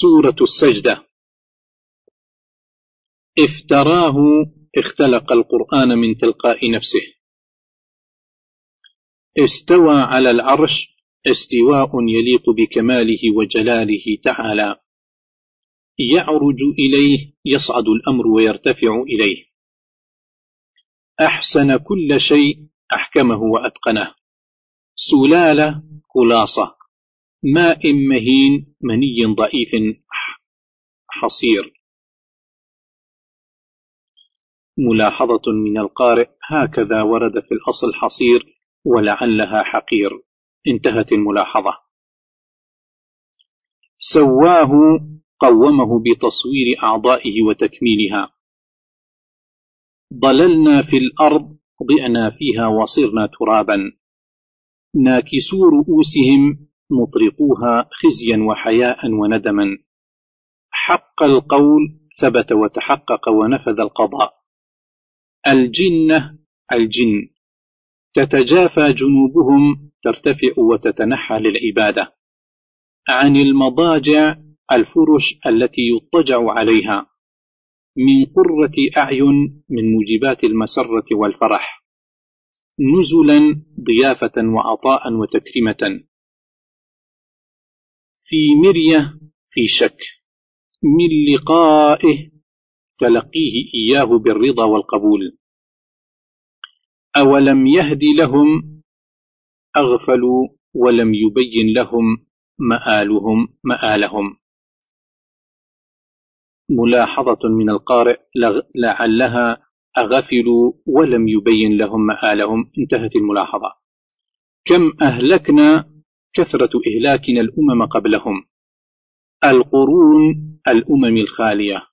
سورة السجدة. افتراه اختلق القرآن من تلقاء نفسه. استوى على العرش استواء يليق بكماله وجلاله تعالى. يعرج إليه يصعد الأمر ويرتفع إليه. أحسن كل شيء أحكمه وأتقنه. سلالة خلاصة. ماء مهين مني ضعيف حصير. ملاحظة من القارئ هكذا ورد في الأصل حصير ولعلها حقير. انتهت الملاحظة. سواه قومه بتصوير أعضائه وتكميلها. ضللنا في الأرض ضئنا فيها وصرنا ترابا. ناكسو رؤوسهم مطرقوها خزيا وحياء وندما. حق القول ثبت وتحقق ونفذ القضاء. الجنة الجن. تتجافى جنوبهم ترتفع وتتنحى للعبادة. عن المضاجع الفرش التي يضطجع عليها. من قرة أعين من موجبات المسرة والفرح. نزلا ضيافة وعطاء وتكريمة. في مرية في شك من لقائه تلقيه إياه بالرضا والقبول. أولم يهدي لهم؟ أغفلوا ولم يبين لهم مآلهم مآلهم. ملاحظة من القارئ لعلها أغفلوا ولم يبين لهم مآلهم. انتهت الملاحظة. كم أهلكنا كثرة إهلاكنا الأمم قبلهم. القرون الأمم الخالية.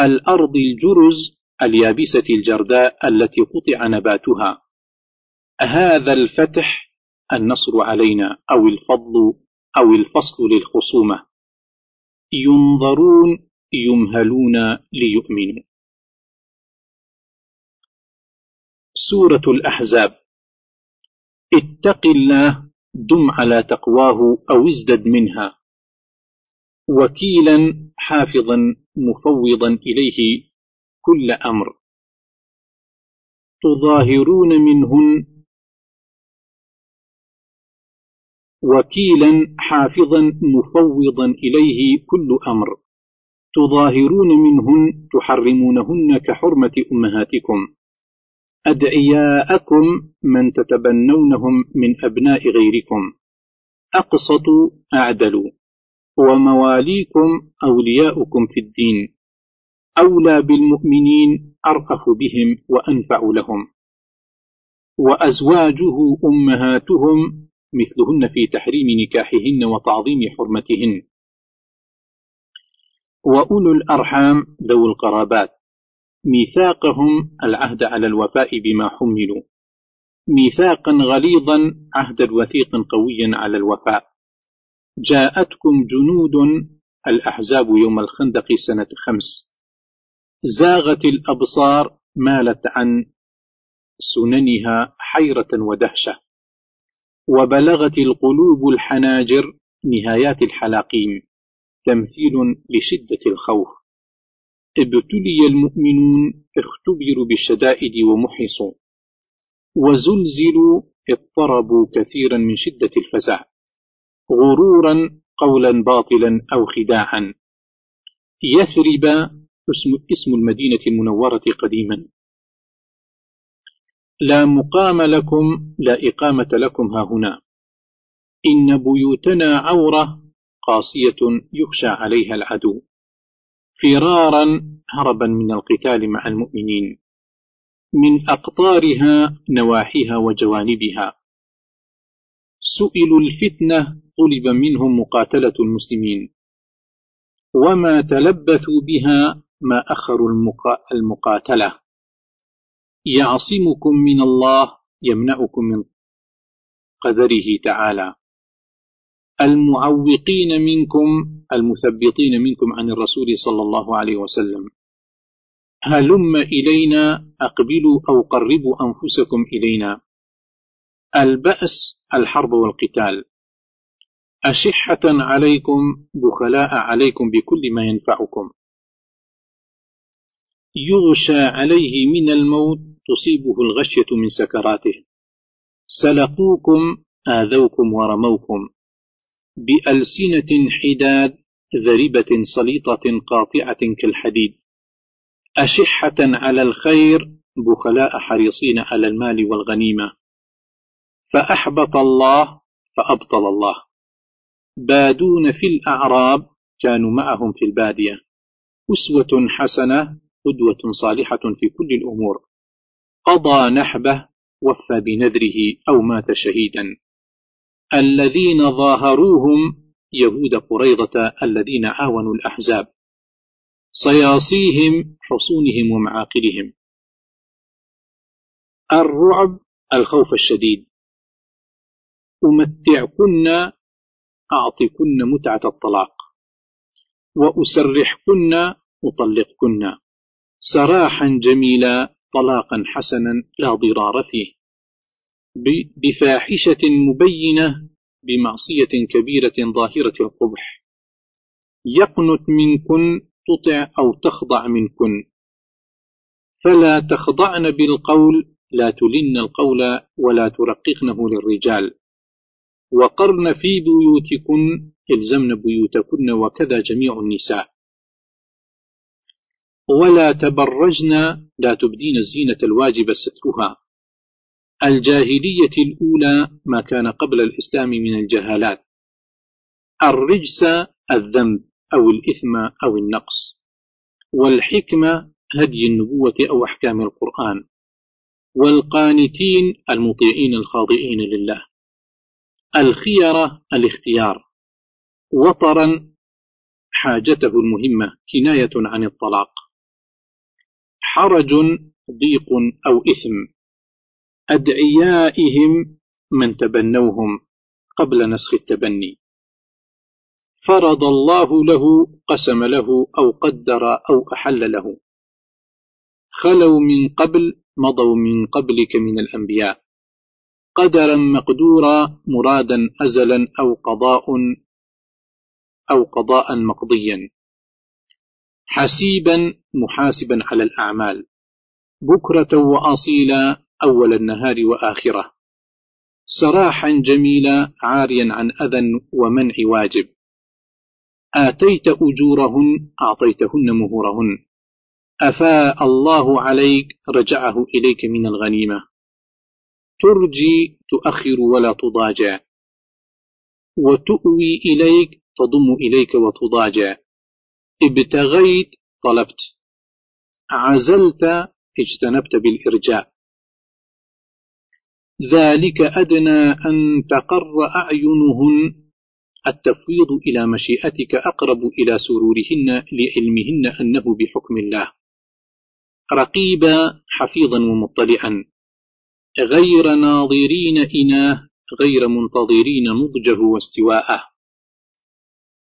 الأرض الجرز اليابسة الجرداء التي قطع نباتها. هذا الفتح النصر علينا أو الفضل أو الفصل للخصومة. ينظرون يمهلون ليؤمنوا. سورة الأحزاب. اتق الله دم على تقواه أو ازدد منها. وكيلا حافظا مفوضا إليه كل أمر. تظاهرون منهن. وكيلا حافظا مفوضا إليه كل أمر. تظاهرون منهن تحرمونهن كحرمة أمهاتكم. أدعياءكم من تتبنونهم من أبناء غيركم. أقسطوا أعدلوا. ومواليكم أولياؤكم في الدين. أولى بالمؤمنين أرأف بهم وأنفع لهم. وأزواجه أمهاتهم مثلهن في تحريم نكاحهن وتعظيم حرمتهن. وأولو الأرحام ذو القرابات. ميثاقهم العهد على الوفاء بما حملوا. ميثاقا غليظا عهدا وثيقا قويا على الوفاء. جاءتكم جنود الأحزاب يوم الخندق سنة خمس. زاغت الأبصار مالت عن سننها حيرة ودهشة. وبلغت القلوب الحناجر نهايات الحلاقيم. تمثيل لشدة الخوف. ابتلي المؤمنون اختبروا بالشدائد ومحصوا وزلزلوا اضطربوا كثيرا من شدة الفزع غرورا قولا باطلا أو خداعا. يثرب اسم, اسم المدينة المنورة قديما. لا مقام لكم لا إقامة لكم ها هنا. إن بيوتنا عورة قاسية يخشى عليها العدو. فرارا هربا من القتال مع المؤمنين. من أقطارها نواحيها وجوانبها. سئلوا الفتنة طلب منهم مقاتلة المسلمين. وما تلبثوا بها ما أخروا المقاتلة. يعصمكم من الله يمنعكم من قدره تعالى. المعوقين منكم المثبطين منكم عن الرسول صلى الله عليه وسلم. هلم إلينا أقبلوا أو قربوا أنفسكم إلينا. البأس الحرب والقتال. أشحة عليكم بخلاء عليكم بكل ما ينفعكم. يغشى عليه من الموت تصيبه الغشية من سكراته. سلقوكم آذوكم ورموكم. بألسنة حداد ذربة سليطة قاطعة كالحديد. أشحة على الخير بخلاء حريصين على المال والغنيمة. فأحبط الله فأبطل الله. بادون في الأعراب كانوا معهم في البادية. أسوة حسنة قدوة صالحة في كل الأمور. قضى نحبه وفى بنذره أو مات شهيدا. الذين ظاهروهم يهود قريضة الذين عاونوا الأحزاب. صياصيهم حصونهم ومعاقلهم. الرعب الخوف الشديد. أمتعكن أعطكن متعة الطلاق. وأسرحكن أطلقكن. سراحا جميلا طلاقا حسنا لا ضرار فيه. بفاحشة مبينة بمعصية كبيرة ظاهرة القبح. يقنت منكن تطع أو تخضع منكن. فلا تخضعن بالقول لا تلن القول ولا ترققنه للرجال. وقرن في بيوتكن إلزمن بيوتكن وكذا جميع النساء. ولا تبرجن لا تبدين الزينة الواجب سترها. الجاهلية الأولى ما كان قبل الإسلام من الجهالات. الرجس الذنب أو الإثم أو النقص. والحكمة هدي النبوة أو أحكام القرآن. والقانتين المطيعين الخاضئين لله. الخيرة الاختيار. وطرا حاجته المهمة كناية عن الطلاق. حرج ضيق أو إثم. أدعيائهم من تبنوهم قبل نسخ التبني. فرض الله له قسم له أو قدر أو أحل له. خلوا من قبل مضوا من قبلك من الأنبياء. قدرا مقدورا مرادا أزلا أو قضاء أو قضاء مقضيا. حسيبا محاسبا على الأعمال. بكرة وأصيلا أول النهار وآخرة. سراحا جميلا عاريا عن أذى ومنع واجب. آتيت أجورهن أعطيتهن مهورهن. أفاء الله عليك رجعه إليك من الغنيمة. ترجي تؤخر ولا تضاجع. وتؤوي إليك تضم إليك وتضاجع. ابتغيت طلبت. عزلت اجتنبت بالإرجاء. ذلك أدنى أن تقر أعينهن. التفويض إلى مشيئتك أقرب إلى سرورهن لعلمهن أنه بحكم الله. رقيبا حفيظا ومطلعا. غير ناظرين إناه غير منتظرين نضجه واستواءه.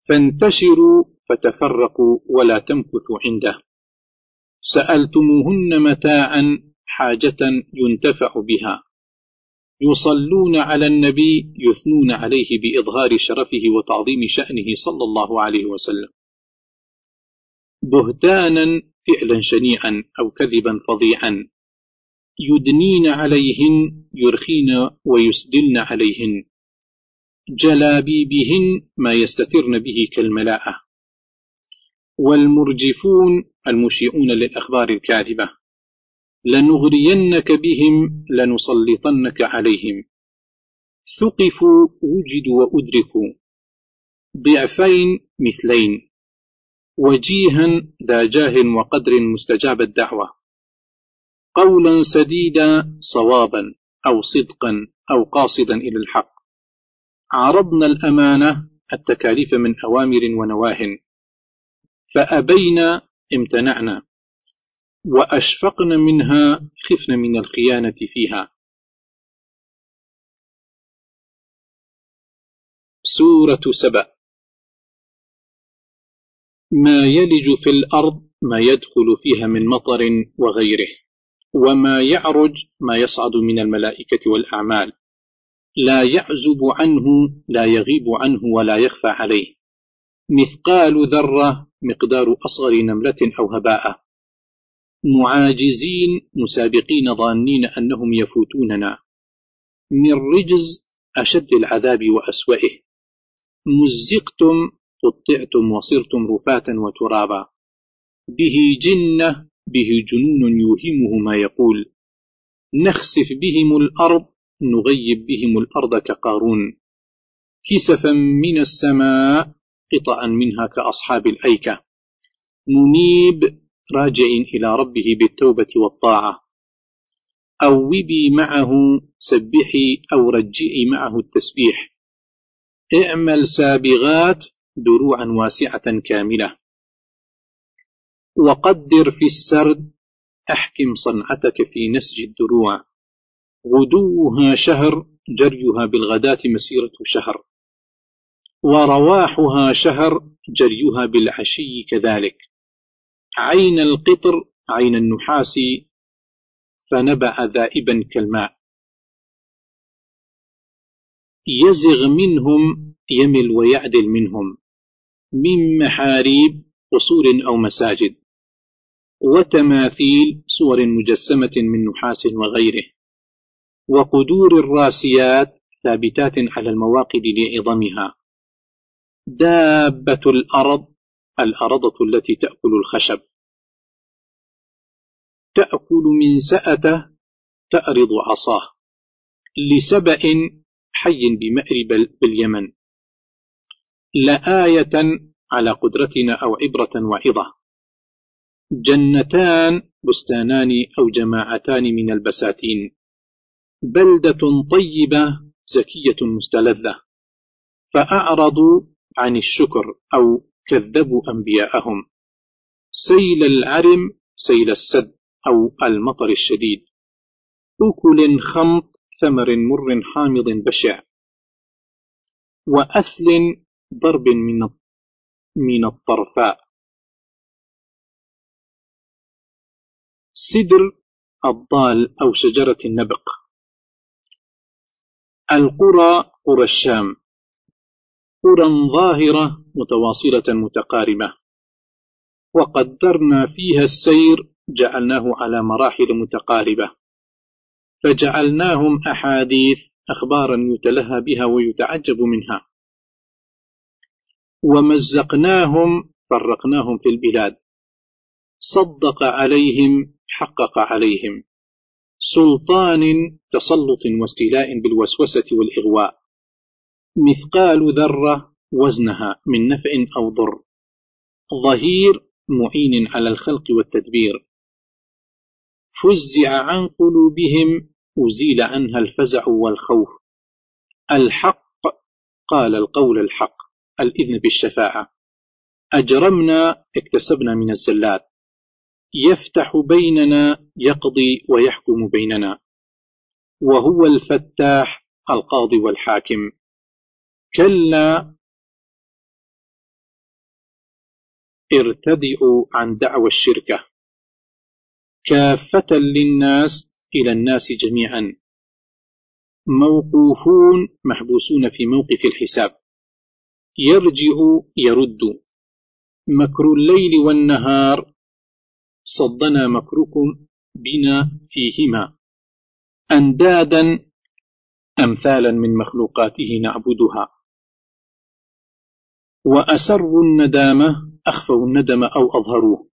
فانتشروا فتفرقوا ولا تمكثوا عنده. سألتموهن متاعا حاجة ينتفع بها. يصلون على النبي يثنون عليه بإظهار شرفه وتعظيم شأنه صلى الله عليه وسلم. بهتانا فعلا شنيعا أو كذبا فظيعا. يدنين عليهن يرخين ويسدلن عليهن. جلابيبهن ما يستترن به كالملاءة. والمرجفون المشيئون للأخبار الكاذبة. لنغرينك بهم لنسلطنك عليهم. ثقفوا وجدوا وأدركوا. ضعفين مثلين. وجيها ذا جاه وقدر مستجاب الدعوة. قولا سديدا صوابا أو صدقا أو قاصدا إلى الحق. عرضنا الأمانة التكاليف من أوامر ونواه فأبينا امتنعنا. وأشفقن منها خفن من الخيانة فيها. سورة سبأ. ما يلج في الأرض ما يدخل فيها من مطر وغيره وما يعرج ما يصعد من الملائكة والأعمال. لا يعزب عنه لا يغيب عنه ولا يخفى عليه. مثقال ذرة مقدار أصغر نملة أو هباء. معاجزين مسابقين ظانين أنهم يفوتوننا. من رجز أشد العذاب وأسوئه مزقتم قطعتم وصرتم رفاتا وترابا. به جنة به جنون يوهمه ما يقول. نخسف بهم الأرض نغيب بهم الأرض كقارون. كسفا من السماء قطعا منها كأصحاب الأيكة. منيب راجع إلى ربه بالتوبة والطاعة. أوبي معه سبحي أو رجئي معه التسبيح. اعمل سابغات دروعا واسعة كاملة. وقدر في السرد أحكم صنعتك في نسج الدروع. غدوها شهر جريها بالغداة مسيرة شهر. ورواحها شهر جريها بالعشي كذلك. عين القطر عين النحاس فنبع ذائبا كالماء. يزغ منهم يمل ويعدل منهم من محاريب قصور أو مساجد وتماثيل صور مجسمة من نحاس وغيره وقدور الراسيات ثابتات على المواقد لعظمها. دابة الأرض الأرضة التي تأكل الخشب. تأكل من سأته تأرض عصاه. لسبأ حي بمأرب باليمن. لآية على قدرتنا أو عبرة وعظة جنتان بستانان أو جماعتان من البساتين. بلدة طيبة زكية مستلذة. فأعرضوا عن الشكر أو كذبوا أنبياءهم. سيل العرم سيل السد أو المطر الشديد. أكل خمط ثمر مر حامض بشع. وأثل ضرب من من الطرفاء. سدر الضال أو شجرة النبق. القرى قرى الشام. قرى ظاهرة متواصلة متقاربة. وقدرنا فيها السير جعلناه على مراحل متقاربة. فجعلناهم أحاديث أخبارا يتلهى بها ويتعجب منها. ومزقناهم فرقناهم في البلاد. صدق عليهم حقق عليهم. سلطان تسلط واستيلاء بالوسوسة والإغواء. مثقال ذرة وزنها من نفع أو ضر. ظهير معين على الخلق والتدبير. فزع عن قلوبهم أزيل عنها الفزع والخوف. الحق قال القول الحق الإذن بالشفاعة. أجرمنا اكتسبنا من الزلات. يفتح بيننا يقضي ويحكم بيننا. وهو الفتاح القاضي والحاكم. كلا ارتدئوا عن دعوى الشركة. كافة للناس إلى الناس جميعا. موقوفون محبوسون في موقف الحساب. يرجع يرد. مكر الليل والنهار. صدنا مكركم بنا فيهما. أندادا أمثالا من مخلوقاته نعبدها. وأسروا الندامة أخفوا الندم أو أظهروه.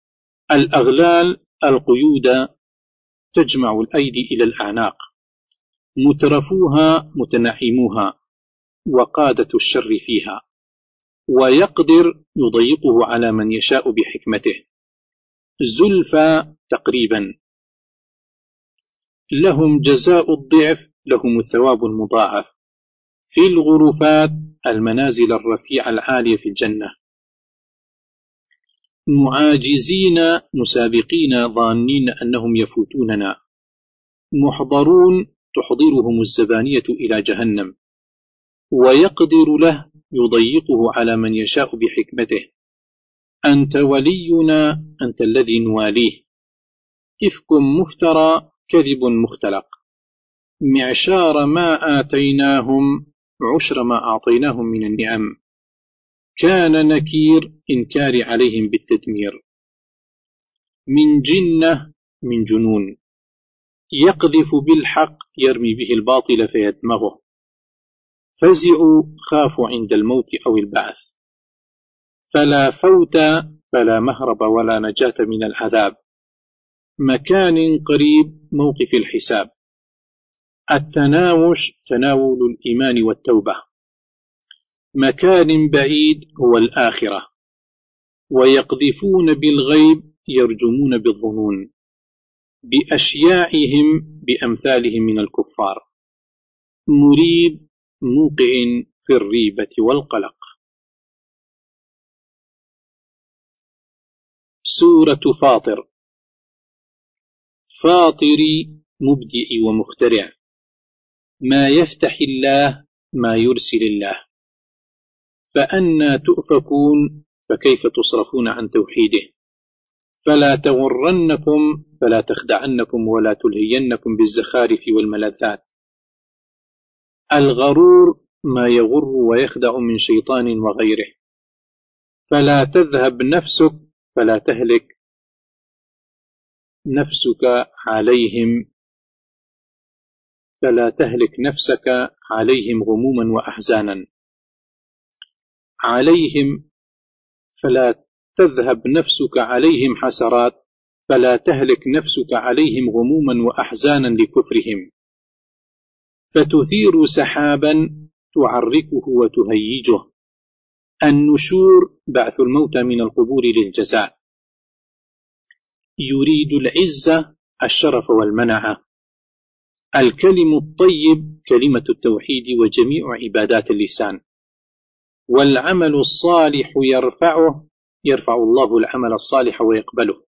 الأغلال القيود تجمع الأيدي إلى الأعناق. مترفوها متنعموها. وقادة الشر فيها. ويقدر يضيقه على من يشاء بحكمته. زلفى تقريبا. لهم جزاء الضعف لهم الثواب المضاعف. في الغرفات المنازل الرفيعة العالية في الجنة. معاجزين مسابقين ظانين أنهم يفوتوننا. محضرون تحضرهم الزبانية إلى جهنم. ويقدر له يضيقه على من يشاء بحكمته. أنت ولينا أنت الذي نواليه. إفك مفترى كذب مختلق. معشار ما آتيناهم عشر ما أعطيناهم من النعم. كان نكير إنكار عليهم بالتدمير. من جنة من جنون. يقذف بالحق يرمي به الباطل فيدمغه. فزعوا خافوا عند الموت أو البعث. فلا فوت فلا مهرب ولا نجاة من العذاب. مكان قريب موقف الحساب. التناوش تناول الإيمان والتوبة. مكان بعيد هو الآخرة. ويقذفون بالغيب يرجمون بالظنون. بأشيائهم بأمثالهم من الكفار. مريب موقع في الريبة والقلق. سورة فاطر. فاطري مبدئ ومخترع. ما يفتح الله ما يرسل الله. فأنا تؤفكون فكيف تصرفون عن توحيده؟ فلا تغرنكم فلا تخدعنكم ولا تلهينكم بالزخارف والملذات. الغرور ما يغر ويخدع من شيطان وغيره. فلا تذهب نفسك فلا تهلك نفسك عليهم فلا تهلك نفسك عليهم غموما وأحزانا. عليهم فلا تذهب نفسك عليهم حسرات فلا تهلك نفسك عليهم غموما وأحزانا لكفرهم. فتثير سحابا تعركه وتهيجه. النشور بعث الموتى من القبور للجزاء. يريد العزة الشرف والمنعة. الكلم الطيب كلمة التوحيد وجميع عبادات اللسان. والعمل الصالح يرفعه يرفع الله العمل الصالح ويقبله.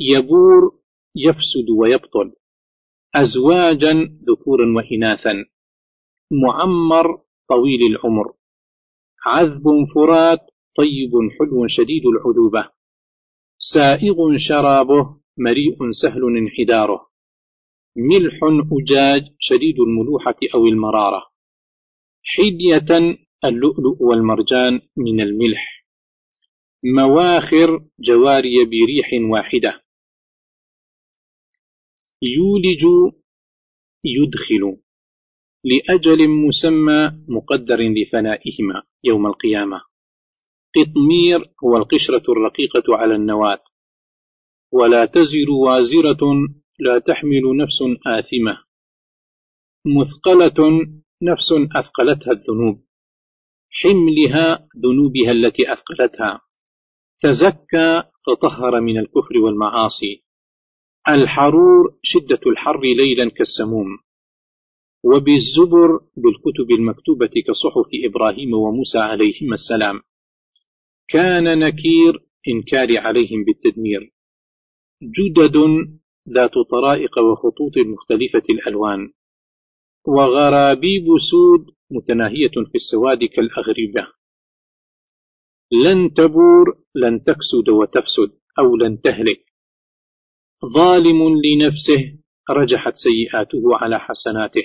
يبور يفسد ويبطل. أزواجا ذكورا وإناثا. معمر طويل العمر. عذب فرات طيب حلو شديد العذوبة. سائغ شرابه مريء سهل انحداره. ملح أجاج شديد الملوحة أو المرارة. حدية اللؤلؤ والمرجان من الملح. مواخر جواري بريح واحدة. يولج يدخل. لأجل مسمى مقدر لفنائهما يوم القيامة. قطمير هو القشرة الرقيقة على النواة. ولا تزر وازرة لا تحمل نفس آثمة. مثقلة نفس أثقلتها الذنوب. حملها ذنوبها التي أثقلتها. تزكى تطهر من الكفر والمعاصي. الحرور شدة الحر ليلا كالسموم. وبالزبر بالكتب المكتوبة كصحف إبراهيم وموسى عليهما السلام. كان نكير إنكار عليهم بالتدمير. جدد ذات طرائق وخطوط مختلفة الألوان. وغرابيب سود متناهية في السواد كالأغربة. لن تبور لن تكسد وتفسد أو لن تهلك. ظالم لنفسه رجحت سيئاته على حسناته.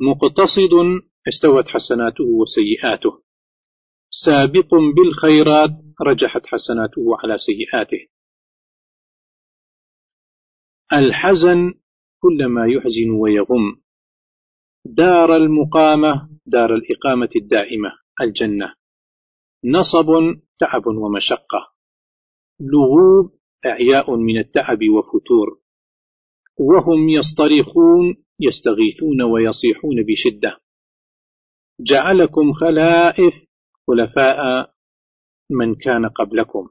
مقتصد استوت حسناته وسيئاته. سابق بالخيرات رجحت حسناته على سيئاته. الحزن كل ما يحزن ويغم. دار المقامة دار الإقامة الدائمة الجنة. نصب تعب ومشقة. لغوب أعياء من التعب وفتور. وهم يصطرخون يستغيثون ويصيحون بشدة. جعلكم خلائف خلفاء من كان قبلكم.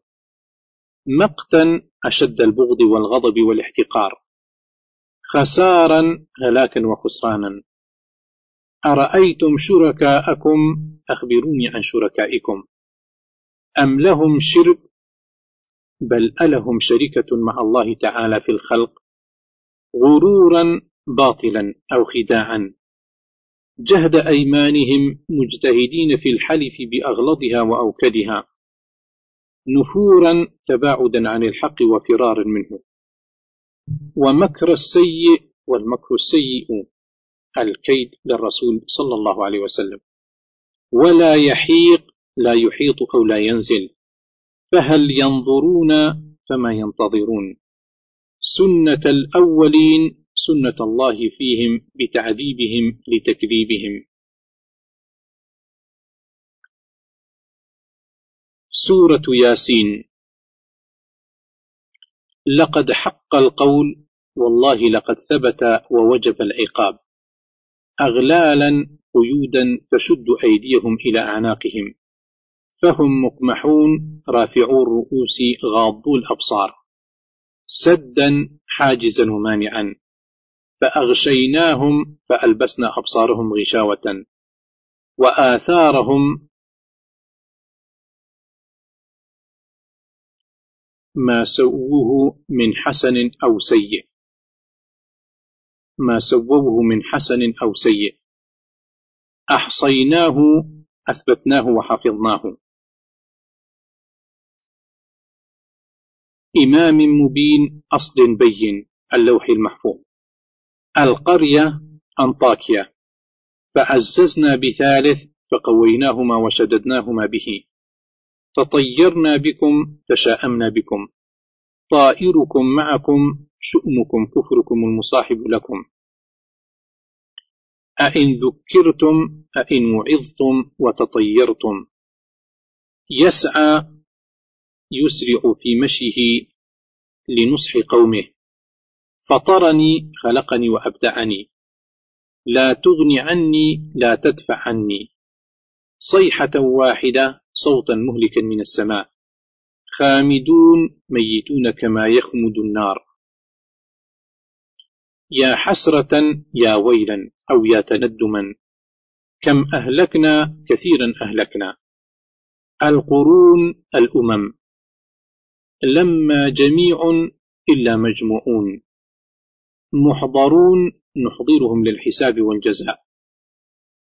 مقتا أشد البغض والغضب والاحتقار. خسارا هلاكا وخسرانا. أرأيتم شركاءكم؟ أخبروني عن شركائكم. أم لهم شرك؟ بل ألهم شركة مع الله تعالى في الخلق غرورا باطلا أو خداعا. جهد أيمانهم مجتهدين في الحلف بأغلظها وأوكدها. نفورا تباعدا عن الحق وفرارا منه. ومكر السيء والمكر السيء الكيد للرسول صلى الله عليه وسلم. ولا يحيق لا يحيط أو لا ينزل. فهل ينظرون فما ينتظرون. سنة الأولين سنة الله فيهم بتعذيبهم لتكذيبهم. سورة ياسين. لقد حق القول والله لقد ثبت ووجب العقاب. أغلالا قيودا تشد أيديهم إلى أعناقهم. فهم مقمحون رافعو الرؤوس غاضو الأبصار. سدا حاجزا ومانعا. فأغشيناهم فألبسنا أبصارهم غشاوة. وآثارهم ما سووه من حسن أو سيء. ما سووه من حسن أو سيء. أحصيناه أثبتناه وحفظناه. إمام مبين أصل بين اللوح المحفوظ. القرية أنطاكيا. فعززنا بثالث فقويناهما وشددناهما به. تطيرنا بكم تشاءمنا بكم. طائركم معكم شؤمكم كفركم المصاحب لكم. أئن ذكرتم أئن وعظتم وتطيرتم. يسعى يسرع في مشيه لنصح قومه. فطرني خلقني وأبدعني. لا تغني عني لا تدفع عني. صيحة واحدة صوتا مهلكا من السماء. خامدون ميتون كما يخمد النار. يا حسرة يا ويلا أو يا تندما. كم أهلكنا كثيرا أهلكنا. القرون الأمم. لما جميع إلا مجموعون. محضرون نحضرهم للحساب والجزاء.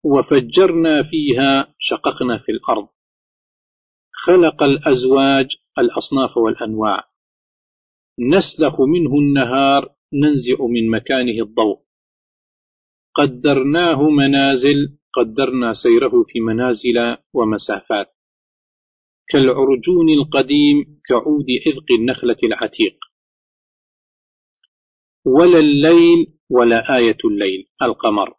وفجرنا فيها شققنا في الأرض. خلق الأزواج الأصناف والأنواع. نسلخ منه النهار ننزع من مكانه الضوء. قدرناه منازل قدرنا سيره في منازل ومسافات. كالعرجون القديم كعود عذق النخلة العتيق. ولا الليل ولا آية الليل القمر.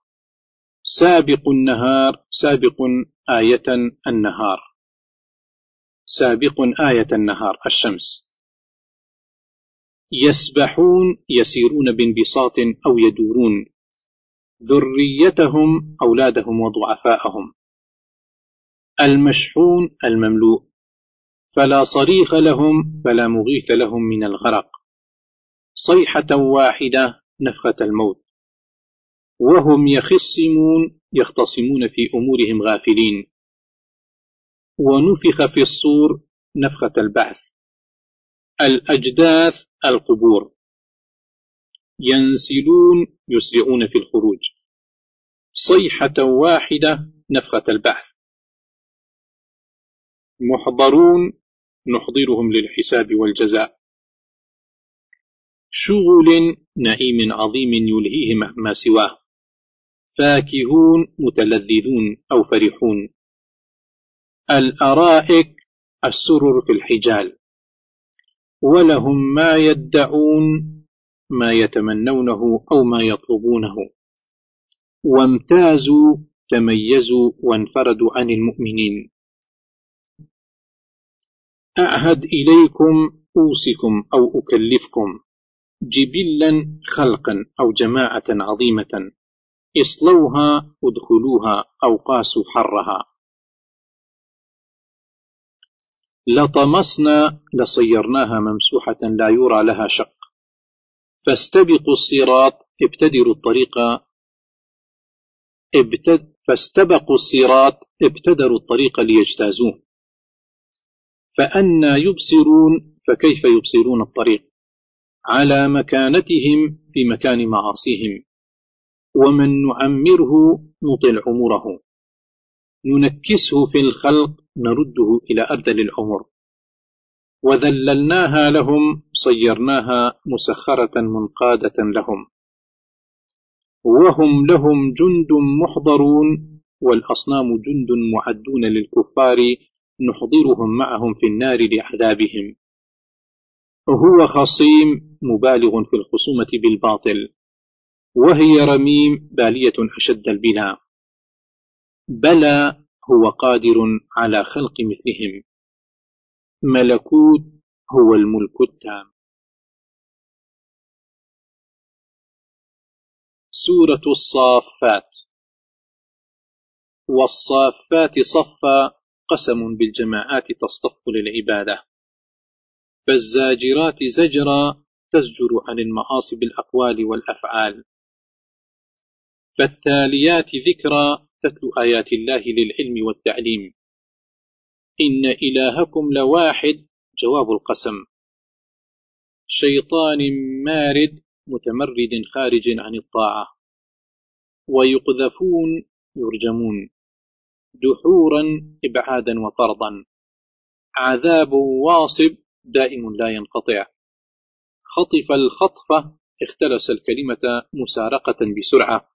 سابق النهار سابق آية النهار. سابق آية النهار الشمس. يسبحون يسيرون بانبساط أو يدورون. ذريتهم أولادهم وضعفاءهم. المشحون المملوء. فلا صريخ لهم فلا مغيث لهم من الغرق. صيحة واحدة نفخة الموت. وهم يخصمون يختصمون في أمورهم غافلين. ونفخ في الصور نفخة البعث. الأجداث القبور. ينسلون يسرعون في الخروج. صيحة واحدة نفخة البعث. محضرون نحضرهم للحساب والجزاء. شغل نعيم عظيم يلهيهم ما سواه. فاكهون متلذذون أو فرحون. الأرائك السرر في الحجال. ولهم ما يدعون ما يتمنونه أو ما يطلبونه. وامتازوا تميزوا وانفردوا عن المؤمنين. أعهد إليكم أوصكم أو أكلفكم جبلا خلقا أو جماعة عظيمة. اصلوها ادخلوها أو قاسوا حرها. لطمسنا لصيرناها ممسوحة لا يرى لها شق. فاستبقوا الصراط ابتدروا الطريق. ابتد فاستبقوا الصراط ابتدروا الطريق ليجتازوه. فأنا يبصرون فكيف يبصرون الطريق؟ على مكانتهم في مكان معاصيهم. ومن نعمره نطل عمره. ننكسه في الخلق نرده إلى أرذل العمر. وذللناها لهم صيرناها مسخرة منقادة لهم. وهم لهم جند محضرون والأصنام جند معدون للكفار نحضرهم معهم في النار لعذابهم. هو خصيم مبالغ في الخصومة بالباطل وهي رميم بالية أشد البناء. بلى هو قادر على خلق مثلهم. ملكوت هو الملك التام. سورة الصافات. والصافات صفا قسم بالجماعات تصطف للعبادة. فالزاجرات زجرا تزجر عن المعاصي بالأقوال والأفعال. فالتاليات ذكرى تتلو آيات الله للعلم والتعليم. إن إلهكم لواحد جواب القسم. شيطان مارد متمرد خارج عن الطاعة. ويقذفون يرجمون. دحورا إبعادا وطردا. عذاب واصب دائم لا ينقطع. خطف الخطفة اختلس الكلمة مسارقة بسرعة.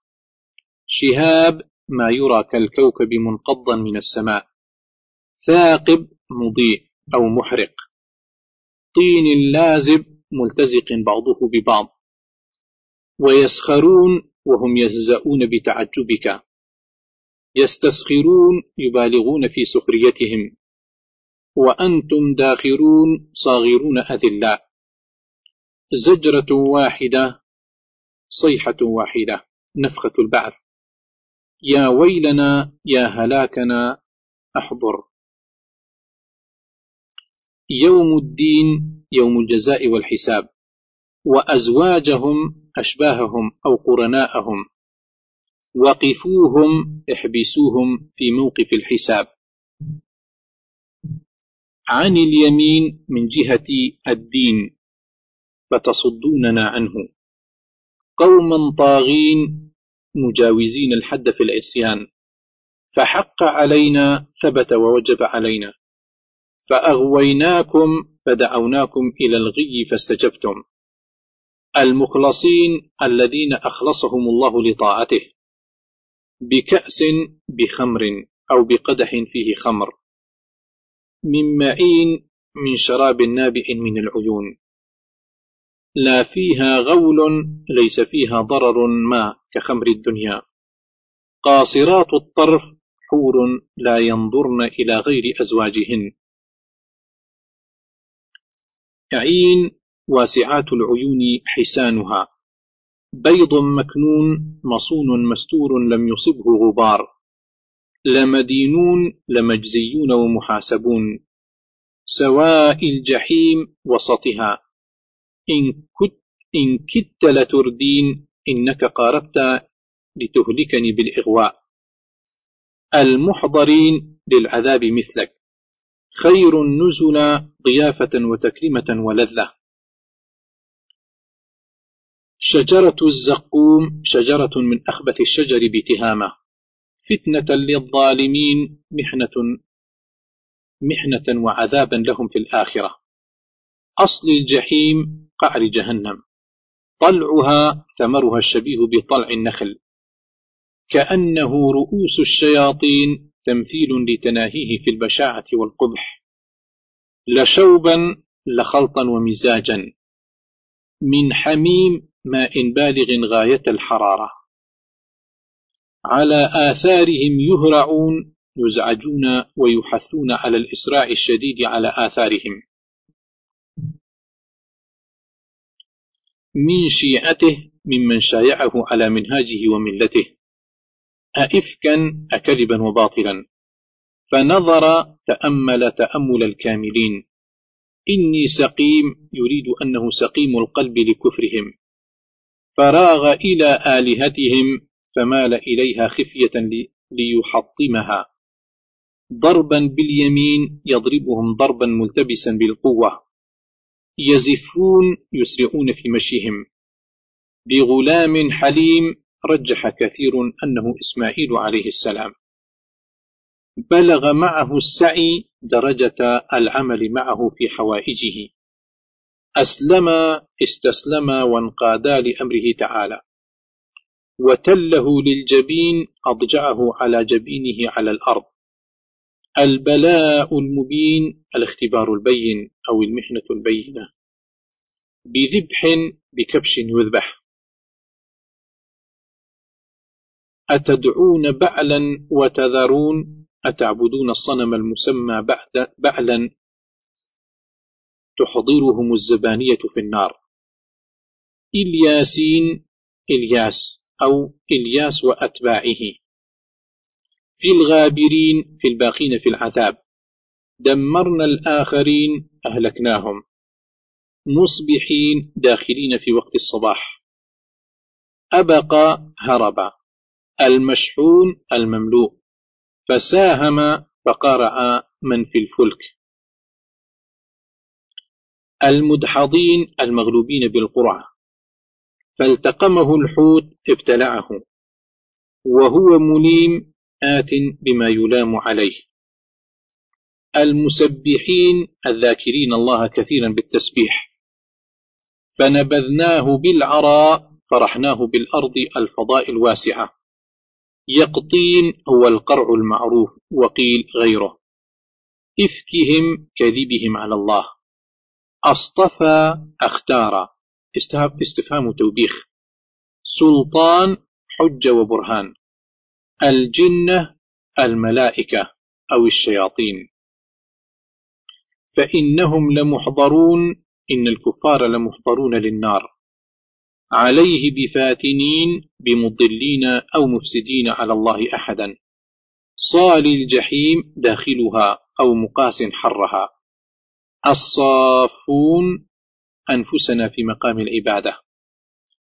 شهاب ما يرى كالكوكب منقضا من السماء. ثاقب مضيء أو محرق. طين لازب ملتزق بعضه ببعض. ويسخرون وهم يهزؤون بتعجبك. يستسخرون يبالغون في سخريتهم. وأنتم داخرون صاغرون أذلاء زجرة واحدة صيحة واحدة نفخة البعث. يا ويلنا يا هلاكنا أحضر. يوم الدين يوم الجزاء والحساب. وأزواجهم أشباههم أو قرناءهم. وقفوهم احبسوهم في موقف الحساب. عن اليمين من جهة الدين فتصدوننا عنه. قوما طاغين مجاوزين الحد في العصيان فحق علينا ثبت ووجب علينا. فأغويناكم فدعوناكم إلى الغي فاستجبتم. المخلصين الذين أخلصهم الله لطاعته بكأس بخمر أو بقدح فيه خمر. من معين من شراب نابئ من العيون. لا فيها غول ليس فيها ضرر ما كخمر الدنيا. قاصرات الطرف حور لا ينظرن إلى غير أزواجهن. عين واسعات العيون حسانها. بيض مكنون مصون مستور لم يصبه غبار. لمدينون لمجزيون ومحاسبون. سواء الجحيم وسطها. إن, كت إن كدت لتردين إنك قاربت لتهلكني بالإغواء. المحضرين للعذاب مثلك. خير النزل ضيافة وتكريمة ولذة. شجرة الزقوم شجرة من أخبث الشجر بتهامة. فتنة للظالمين محنة محنة وعذابا لهم في الآخرة. أصل الجحيم قعر جهنم. طلعها ثمرها الشبيه بطلع النخل. كأنه رؤوس الشياطين تمثيل لتناهيه في البشاعة والقبح. لشوبا لخلطا ومزاجا. من حميم ماء بالغ غاية الحرارة. على آثارهم يهرعون يزعجون ويحثون على الإسراع الشديد على آثارهم. من شيعته ممن شايعه على منهاجه وملته. أئفكا أكذبا وباطلا. فنظر تأمل تأمل الكاملين. إني سقيم يريد أنه سقيم القلب لكفرهم. فراغ إلى آلهتهم فمال إليها خفية ليحطمها. ضربا باليمين يضربهم ضربا ملتبسا بالقوة. يزفون يسرعون في مشيهم. بغلام حليم رجح كثير أنه إسماعيل عليه السلام. بلغ معه السعي درجة العمل معه في حوائجه. أسلم استسلم وانقادا لأمره تعالى. وتله للجبين أضجعه على جبينه على الأرض. البلاء المبين الاختبار البين أو المحنة البينة. بذبح بكبش يذبح. أتدعون بعلا وتذرون؟ أتعبدون الصنم المسمى بعد بعلا؟ تحضرهم الزبانية في النار. إلياسين إلياس أو إلياس وأتباعه. في الغابرين في الباقين في العذاب دمرنا الآخرين أهلكناهم. مصبحين داخلين في وقت الصباح. أبقى هرب. المشحون المملوء. فساهم فقرأ من في الفلك. المدحضين المغلوبين بالقرعة. فالتقمه الحوت ابتلعه. وهو مليم آت بما يلام عليه. المسبحين الذاكرين الله كثيرا بالتسبيح. فنبذناه بالعراء فرحناه بالأرض الفضاء الواسعة. يقطين هو القرع المعروف وقيل غيره. إفكهم كذبهم على الله. أصطفى أختار استفهام توبيخ. سلطان حج وبرهان. الجنة الملائكة أو الشياطين. فإنهم لمحضرون إن الكفار لمحضرون للنار. عليه بفاتنين بمضلين أو مفسدين على الله أحدا. صال الجحيم داخلها أو مقاس حرها. الصافون أنفسنا في مقام العبادة.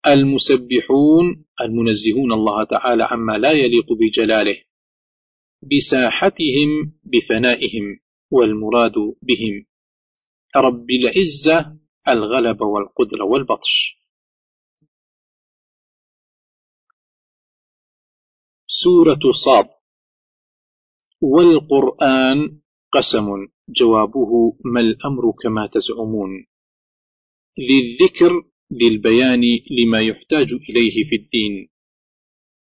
المسبحون المنزهون الله تعالى عما لا يليق بجلاله بساحتهم بفنائهم والمراد بهم. رب العزة الغلب والقدر والبطش. سورة صاد. والقرآن قسم جوابه ما الأمر كما تزعمون. ذي الذكر ذي البيان لما يحتاج إليه في الدين.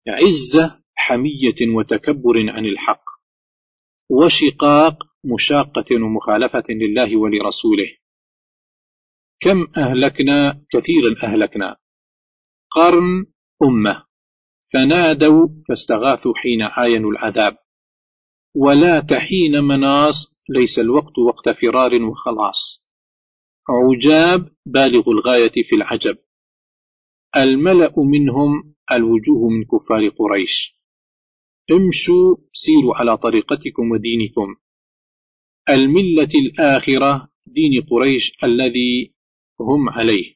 عزة حمية وتكبر عن الحق. وشقاق مشاقة ومخالفة لله ولرسوله. كم أهلكنا؟ كثيرا أهلكنا. قرن أمة. فنادوا فاستغاثوا حين عاينوا العذاب. ولا تحين مناص ليس الوقت وقت فرار وخلاص. عجاب بالغ الغاية في العجب. الملأ منهم الوجوه من كفار قريش. امشوا سيروا على طريقتكم ودينكم. الملة الآخرة دين قريش الذي هم عليه.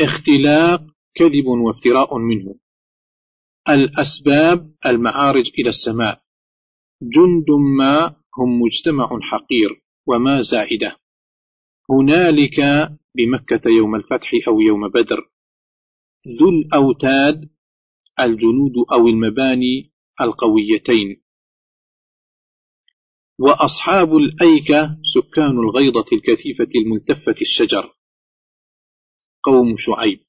اختلاق كذب وافتراء منه. الأسباب المعارج إلى السماء. جند ما هم مجتمع حقير وما زائدة. هنالك بمكة يوم الفتح أو يوم بدر. ذو الأوتاد الجنود أو المباني القويتين. وأصحاب الأيكة سكان الغيضة الكثيفة الملتفة الشجر. قوم شعيب.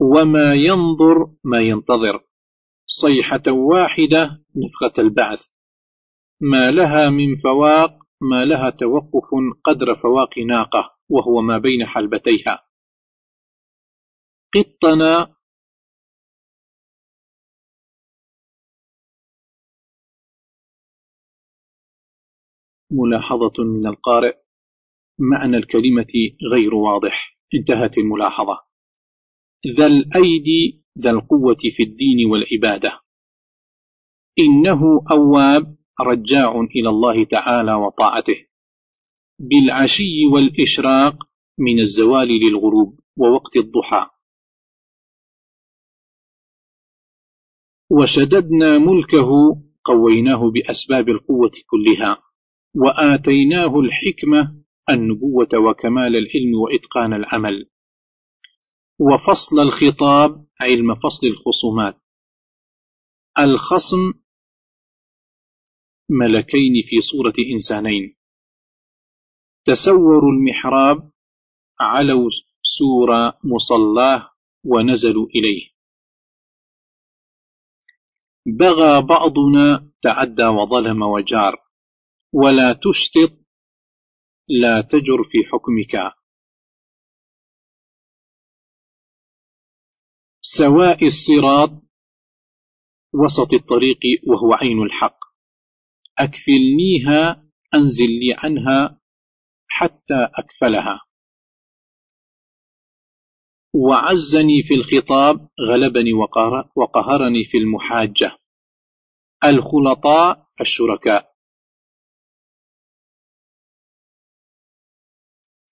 وما ينظر ما ينتظر. صيحة واحدة نفخة البعث. ما لها من فواق ما لها توقف قدر فواق ناقة وهو ما بين حلبتيها. قطنا ملاحظة من القارئ. معنى الكلمة غير واضح. انتهت الملاحظة. ذا الأيدي ذا القوة في الدين والعبادة. إنه أواب رجاع إلى الله تعالى وطاعته. بالعشي والإشراق من الزوال للغروب ووقت الضحى. وشددنا ملكه قويناه بأسباب القوة كلها وآتيناه الحكمة النبوة وكمال العلم وإتقان العمل. وفصل الخطاب علم فصل الخصومات. الخصم ملكين في صورة إنسانين. تسوروا المحراب علوا سور مصلاه ونزلوا إليه. بغى بعضنا تعدى وظلم وجار. ولا تشتط لا تجر في حكمك. سواء الصراط وسط الطريق وهو عين الحق. أكفلنيها أنزل لي عنها حتى أكفلها. وعزني في الخطاب غلبني وقهرني في المحاجة. الخلطاء الشركاء.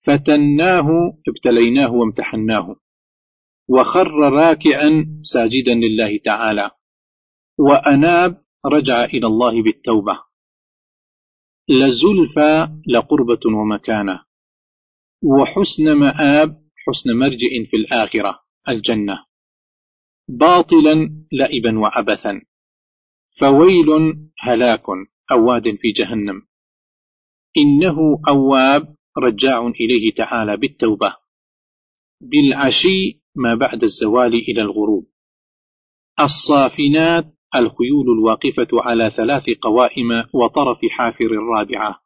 فتناه ابتليناه وامتحناه. وخر راكعا ساجدا لله تعالى. وأناب رجع إلى الله بالتوبة. لزلفى لقربة ومكانة. وحسن مآب حسن مرجع في الآخرة الجنة. باطلا لئبا وعبثا. فويل هلاك أواد في جهنم. إنه أواب رجاع إليه تعالى بالتوبة. بالعشي ما بعد الزوال إلى الغروب. الصافنات الخيول الواقفة على ثلاث قوائم وطرف حافر الرابعة.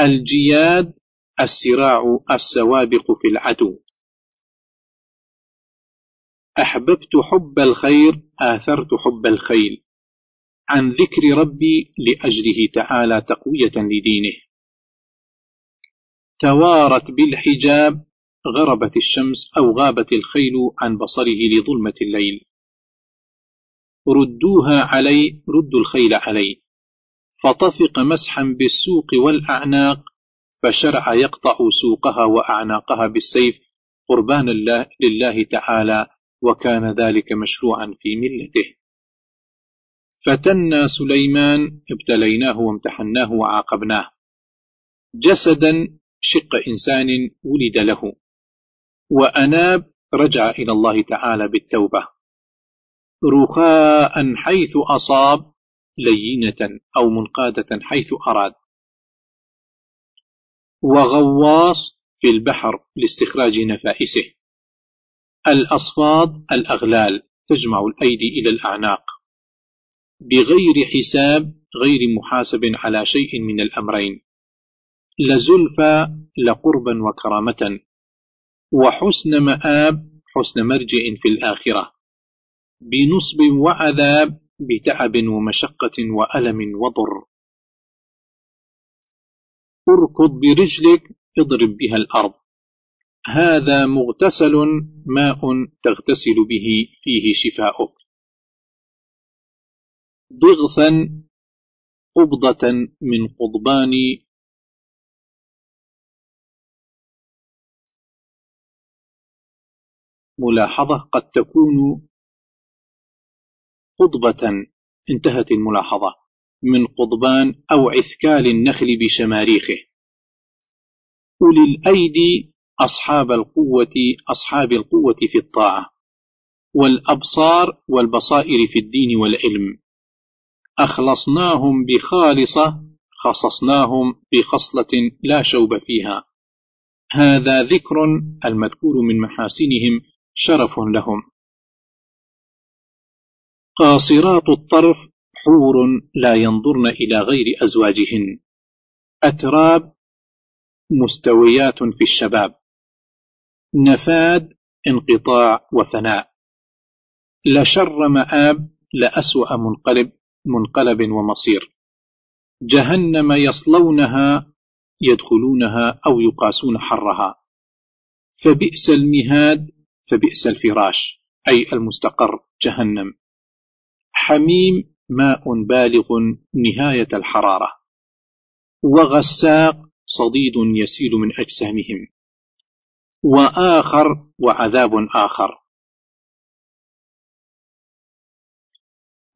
الجياد السراع السوابق في العدو. أحببت حب الخير آثرت حب الخيل. عن ذكر ربي لأجله تعالى تقوية لدينه. توارت بالحجاب غربت الشمس أو غابت الخيل عن بصره لظلمة الليل. ردوها علي ردوا الخيل علي. فطفق مسحا بالسوق والأعناق فشرع يقطع سوقها وأعناقها بالسيف. قربان الله لله تعالى وكان ذلك مشروعا في ملته. فتنا سليمان ابتليناه وامتحناه وعاقبناه. جسدا شق إنسان ولد له. وأناب رجع إلى الله تعالى بالتوبة. رخاء حيث أصاب لينة أو منقادة حيث أراد. وغواص في البحر لاستخراج نفائسه. الأصفاد الأغلال تجمع الأيدي إلى الأعناق. بغير حساب غير محاسب على شيء من الأمرين. لزلفى لقربا وكرامة. وحسن مآب حسن مرجع في الآخرة. بنصب وعذاب بتعب ومشقة وألم وضر. اركض برجلك اضرب بها الأرض. هذا مغتسل ماء تغتسل به فيه شفاؤك. ضغثا قبضة من قضبان. ملاحظة قد تكون قضبة انتهت الملاحظة من قضبان أو عثكال النخل بشماريخه. أولي الأيدي أصحاب القوة أصحاب القوة في الطاعة والأبصار والبصائر في الدين والعلم. أخلصناهم بخالصة خصصناهم بخصلة لا شوب فيها. هذا ذكر المذكور من محاسنهم شرف لهم. قاصرات الطرف حور لا ينظرن إلى غير أزواجهن. أتراب مستويات في الشباب. نفاد انقطاع وفناء لشر مآب لأسوأ منقلب منقلب ومصير. جهنم يصلونها يدخلونها أو يقاسون حرها. فبئس المهاد فبئس الفراش أي المستقر جهنم. حميم ماء بالغ نهاية الحرارة وغساق صديد يسيل من أجسامهم وآخر وعذاب آخر.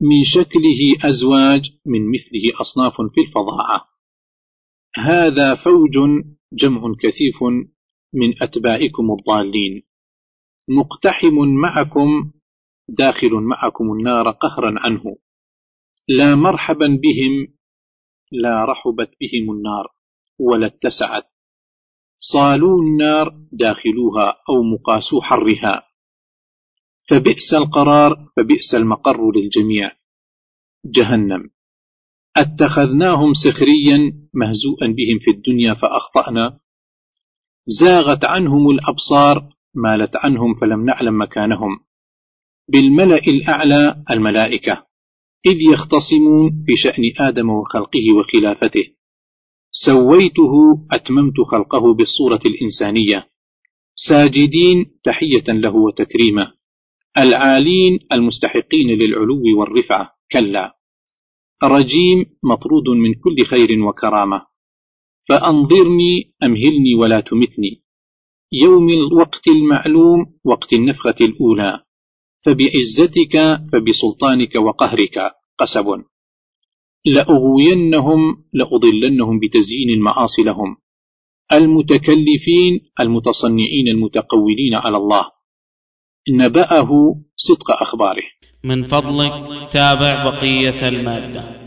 من شكله أزواج من مثله أصناف في الفظاعة هذا فوج جمع كثيف من أتباعكم الضالين. مقتحم معكم داخل معكم النار قهرا عنه. لا مرحبا بهم لا رحبت بهم النار ولا اتسعت. صالوا النار داخلوها أو مقاسو حرها. فبئس القرار فبئس المقر للجميع. جهنم. أتخذناهم سخريا مهزوءا بهم في الدنيا فأخطأنا. زاغت عنهم الأبصار مالت عنهم فلم نعلم مكانهم. بالملأ الأعلى الملائكة إذ يختصمون في شأن آدم وخلقه وخلافته. سويته أتممت خلقه بالصورة الإنسانية. ساجدين تحية له وتكريمه العالين المستحقين للعلو والرفعة كلا. رجيم مطرود من كل خير وكرامة. فأنظرني أمهلني ولا تمتني. يوم الوقت المعلوم وقت النفخة الأولى. فبعزتك فبسلطانك وقهرك قسب. لأغوينهم لأضلنهم بتزيين المعاصي لهم. المتكلفين المتصنعين المتقولين على الله. نبأه صدق أخباره. من فضلك تابع بقية المادة.